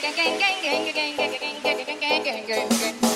gang gang gang gang gang gang gang gang gang gang gang gang gang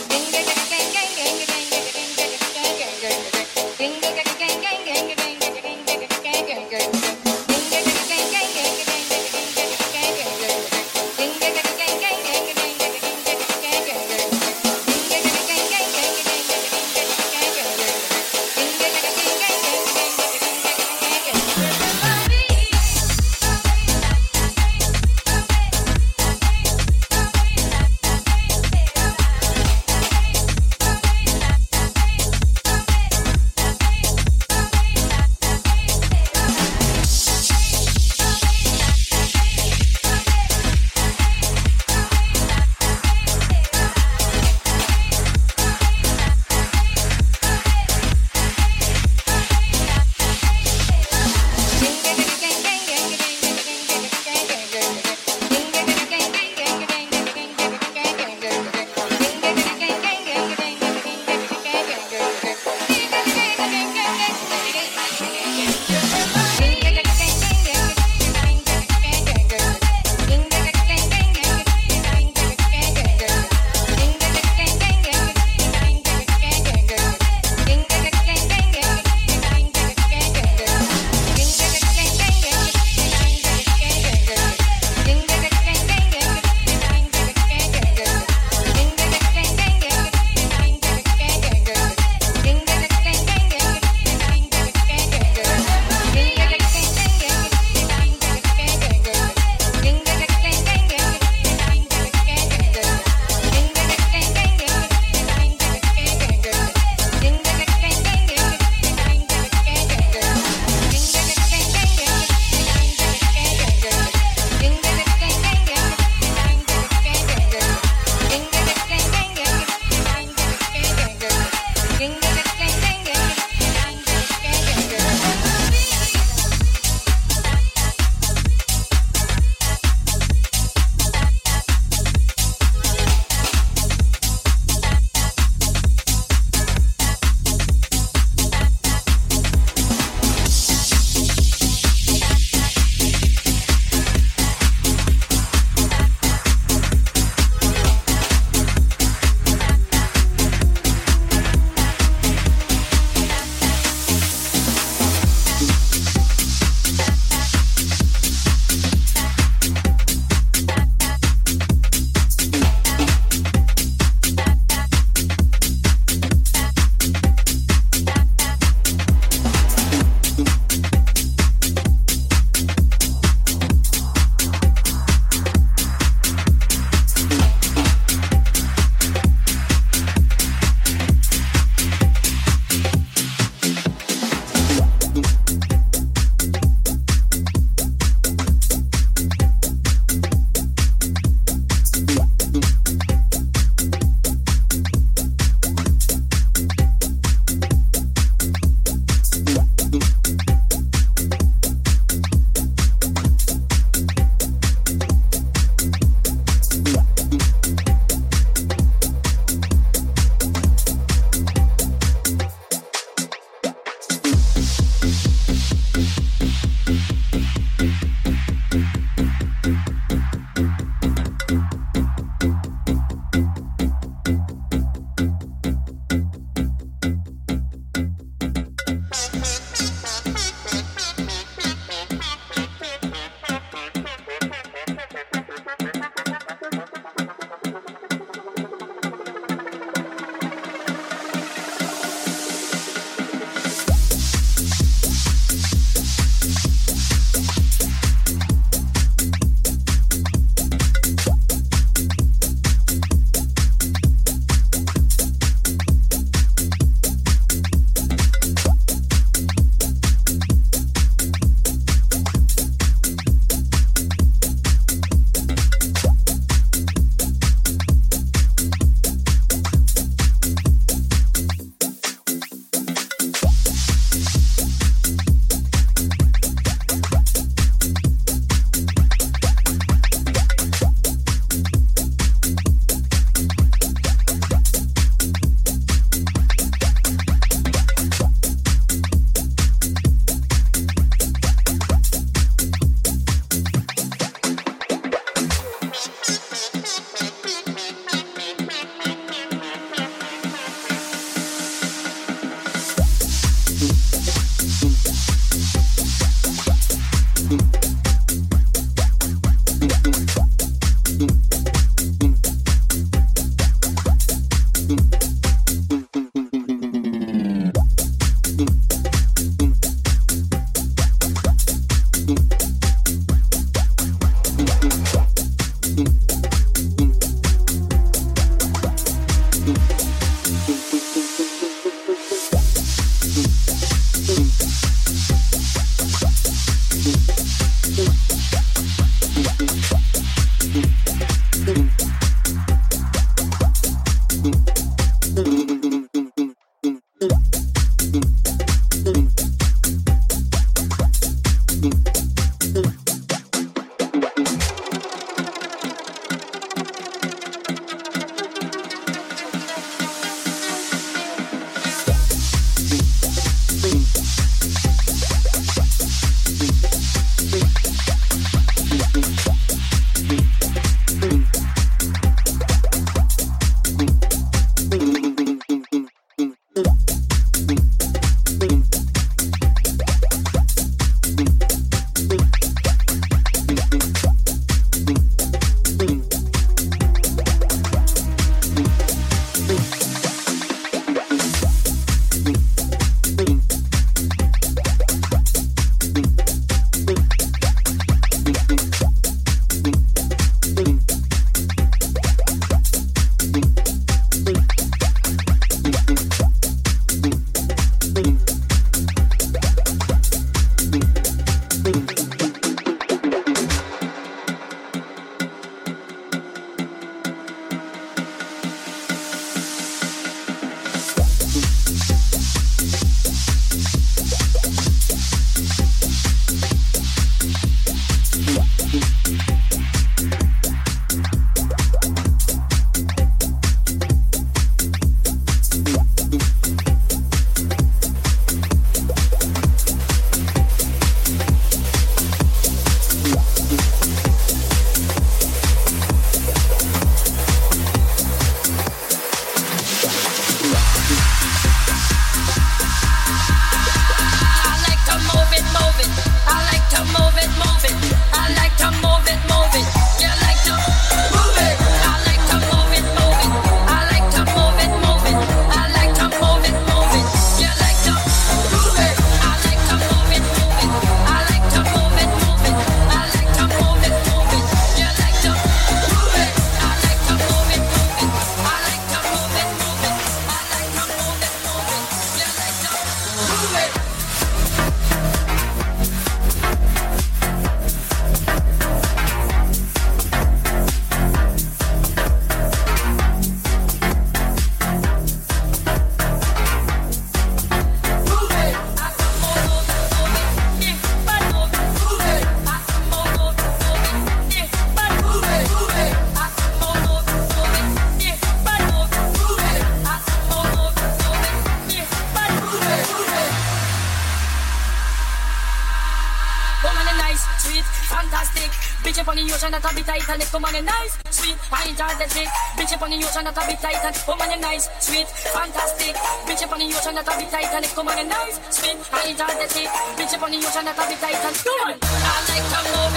Come on, you nice, sweet, I enjoy the trick. Bitch up on the ocean, that a bit tight and come on, you nice, sweet, fantastic. Bitch up on the ocean, that a bit tight and come on, you nice, sweet, I enjoy the trick. Bitch up on the ocean, that a bit tight and come on. I like to move.